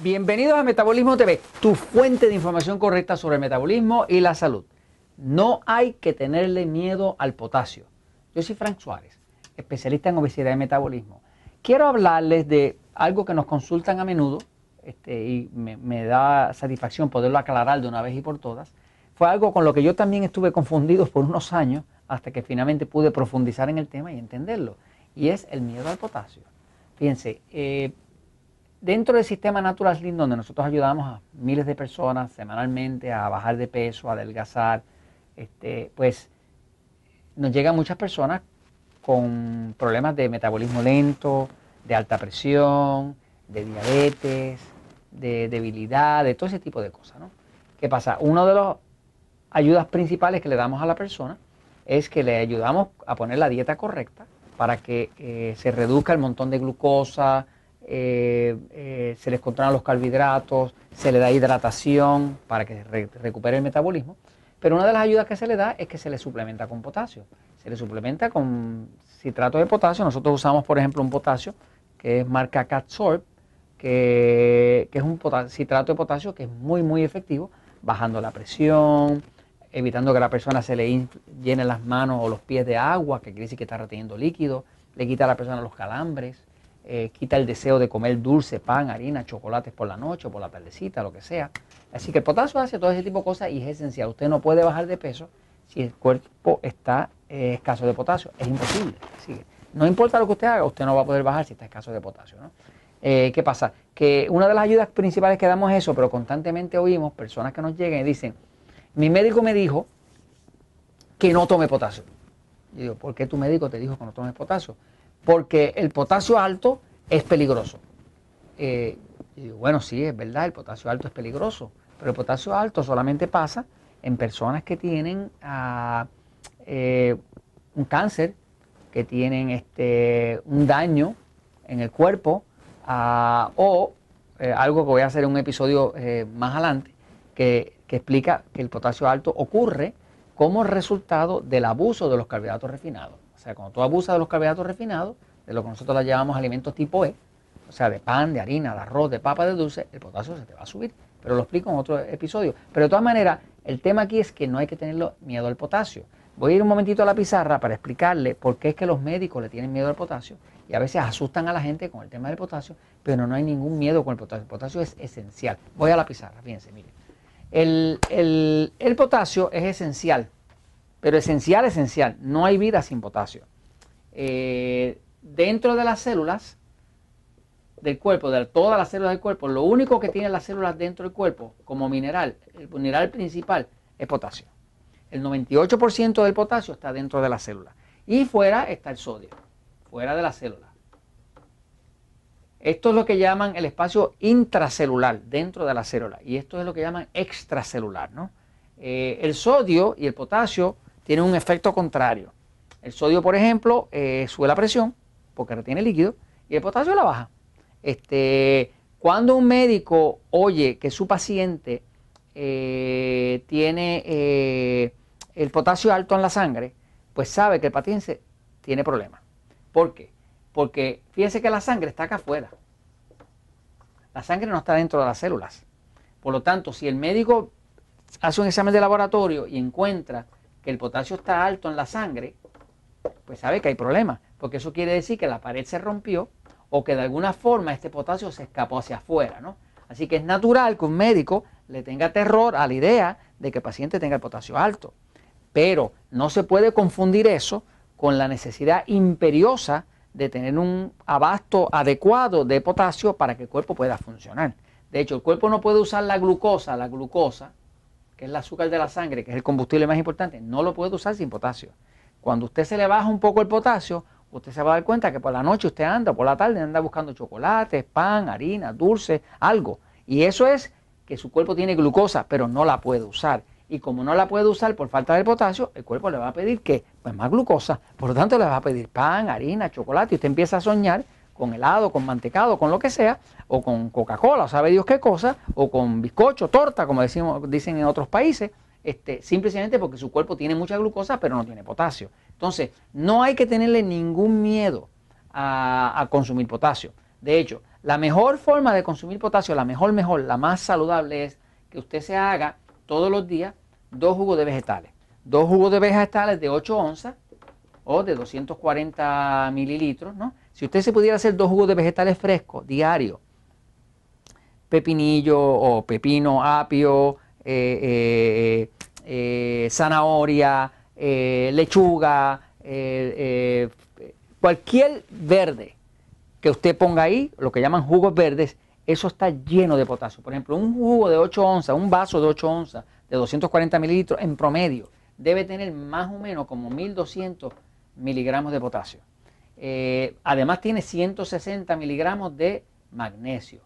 Bienvenidos a Metabolismo TV, tu fuente de información correcta sobre el metabolismo y la salud. No hay que tenerle miedo al potasio. Yo soy Frank Suárez, especialista en obesidad y metabolismo. Quiero hablarles de algo que nos consultan a menudo este, y me, da satisfacción poderlo aclarar de una vez y por todas. Fue algo con lo que yo también estuve confundido por unos años hasta que finalmente pude profundizar en el tema y entenderlo. Y es el miedo al potasio. Fíjense, eh, dentro del sistema Natural Slim, donde nosotros ayudamos a miles de personas semanalmente a bajar de peso, a adelgazar, este, pues nos llegan muchas personas con problemas de metabolismo lento, de alta presión, de diabetes, de debilidad, de todo ese tipo de cosas. ¿no? ¿Qué pasa? Una de las ayudas principales que le damos a la persona es que le ayudamos a poner la dieta correcta para que eh, se reduzca el montón de glucosa, eh, eh, se les controlan los carbohidratos, se le da hidratación para que recupere el metabolismo. Pero una de las ayudas que se le da es que se le suplementa con potasio. Se le suplementa con citrato de potasio. Nosotros usamos, por ejemplo, un potasio que es marca Catsorb, que, es un citrato de potasio que es muy, muy efectivo, bajando la presión, evitando que la persona se le llene las manos o los pies de agua, que quiere que está reteniendo líquido, le quita a la persona los calambres, eh, quita el deseo de comer dulce, pan, harina, chocolates por la noche por la tardecita, lo que sea. Así que el potasio hace todo ese tipo de cosas y es esencial. Usted no puede bajar de peso si el cuerpo está eh, escaso de potasio. Es imposible. no importa lo que usted haga, usted no va a poder bajar si está escaso de potasio. Eh, ¿Qué pasa? Que una de las ayudas principales que damos es eso, pero constantemente oímos personas que nos llegan y dicen, mi médico me dijo que no tome potasio. Yo digo, ¿por qué tu médico te dijo que no tomes potasio? porque el potasio alto es peligroso. Eh, y bueno, sí, es verdad, el potasio alto es peligroso, pero el potasio alto solamente pasa en personas que tienen eh, un cáncer, que tienen este, un daño en el cuerpo, ah, o eh, algo que voy a hacer en un episodio más adelante, que, que explica que el potasio alto ocurre como resultado del abuso de los carbohidratos refinados. O sea, cuando tú abusas de los carbohidratos refinados, de lo que nosotros le llamamos alimentos tipo E, o sea, de pan, de harina, de arroz, de papa, de dulce, el potasio se te va a subir. Pero lo explico en otro episodio. Pero de todas maneras, el tema aquí es que no hay que tenerlo miedo al potasio. Voy a ir un momentito a la pizarra para explicarle por qué es que los médicos le tienen miedo al potasio y a veces asustan a la gente con el tema del potasio, pero no hay ningún miedo con el potasio. El potasio es esencial. Voy a la pizarra, fíjense, miren. El, el potasio es esencial pero esencial, esencial, no hay vida sin potasio. Eh, dentro de las células del cuerpo, de todas las células del cuerpo, lo único que tienen las células dentro del cuerpo como mineral, el mineral principal, es potasio. El 98% del potasio está dentro de la célula. Y fuera está el sodio, fuera de la célula. Esto es lo que llaman el espacio intracelular dentro de la célula. Y esto es lo que llaman extracelular. ¿no? Eh, el sodio y el potasio tiene un efecto contrario. El sodio, por ejemplo, eh, sube la presión porque retiene líquido y el potasio la baja. Este, cuando un médico oye que su paciente eh, tiene eh, el potasio alto en la sangre, pues sabe que el paciente tiene problemas. ¿Por qué? Porque fíjense que la sangre está acá afuera. La sangre no está dentro de las células. Por lo tanto, si el médico hace un examen de laboratorio y encuentra que el potasio está alto en la sangre, pues sabe que hay problema, porque eso quiere decir que la pared se rompió o que de alguna forma este potasio se escapó hacia afuera, ¿no? Así que es natural que un médico le tenga terror a la idea de que el paciente tenga el potasio alto, pero no se puede confundir eso con la necesidad imperiosa de tener un abasto adecuado de potasio para que el cuerpo pueda funcionar. De hecho, el cuerpo no puede usar la glucosa, la glucosa que es el azúcar de la sangre, que es el combustible más importante, no lo puede usar sin potasio. Cuando usted se le baja un poco el potasio, usted se va a dar cuenta que por la noche usted anda, por la tarde anda buscando chocolates, pan, harina, dulce, algo. Y eso es que su cuerpo tiene glucosa, pero no la puede usar. Y como no la puede usar por falta de potasio, el cuerpo le va a pedir que, pues más glucosa. Por lo tanto, le va a pedir pan, harina, chocolate. Y usted empieza a soñar con helado, con mantecado, con lo que sea, o con Coca-Cola, sabe Dios qué cosa, o con bizcocho, torta, como decimos, dicen en otros países, este, simplemente porque su cuerpo tiene mucha glucosa, pero no tiene potasio. Entonces, no hay que tenerle ningún miedo a, consumir potasio. De hecho, La mejor forma de consumir potasio, la mejor, mejor, la más saludable es que usted se haga todos los días dos jugos de vegetales. Dos jugos de vegetales de 8 onzas o de 240 mililitros, ¿no? Si usted se pudiera hacer dos jugos de vegetales frescos diarios, pepinillo o pepino, apio, eh, eh, eh, zanahoria, lechuga, cualquier verde que usted ponga ahí, lo que llaman jugos verdes, eso está lleno de potasio. Por ejemplo, un jugo de 8 onzas, un vaso de 8 onzas de 240 mililitros en promedio, debe tener más o menos como 1200 miligramos de potasio. Eh, además tiene 160 miligramos de magnesio.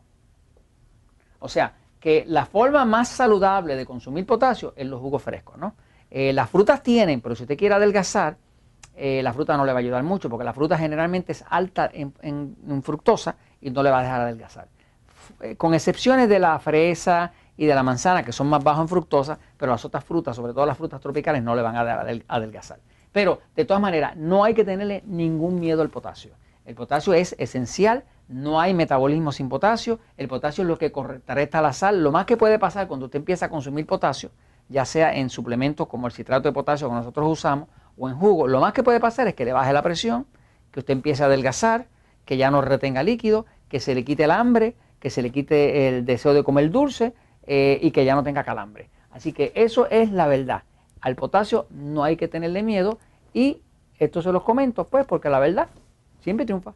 O sea, que la forma más saludable de consumir potasio es los jugos frescos. ¿no? Eh, las frutas tienen, pero si usted quiere adelgazar, eh, la fruta no le va a ayudar mucho porque la fruta generalmente es alta en, fructosa y no le va a dejar adelgazar. con excepciones de la fresa y de la manzana, que son más bajos en fructosa, pero las otras frutas, sobre todo las frutas tropicales, no le van a adelgazar. Pero de todas maneras, no hay que tenerle ningún miedo al potasio. El potasio es esencial, no hay metabolismo sin potasio, el potasio es lo que contrarresta la sal. Lo más que puede pasar cuando usted empieza a consumir potasio, ya sea en suplementos como el citrato de potasio que nosotros usamos o en jugo, lo más que puede pasar es que le baje la presión, que usted empiece a adelgazar, que ya no retenga líquido, que se le quite el hambre, que se le quite el deseo de comer dulce eh, y que ya no tenga calambre. Así que eso es la verdad. Al potasio no hay que tenerle miedo y esto se los comento pues porque la verdad siempre triunfa.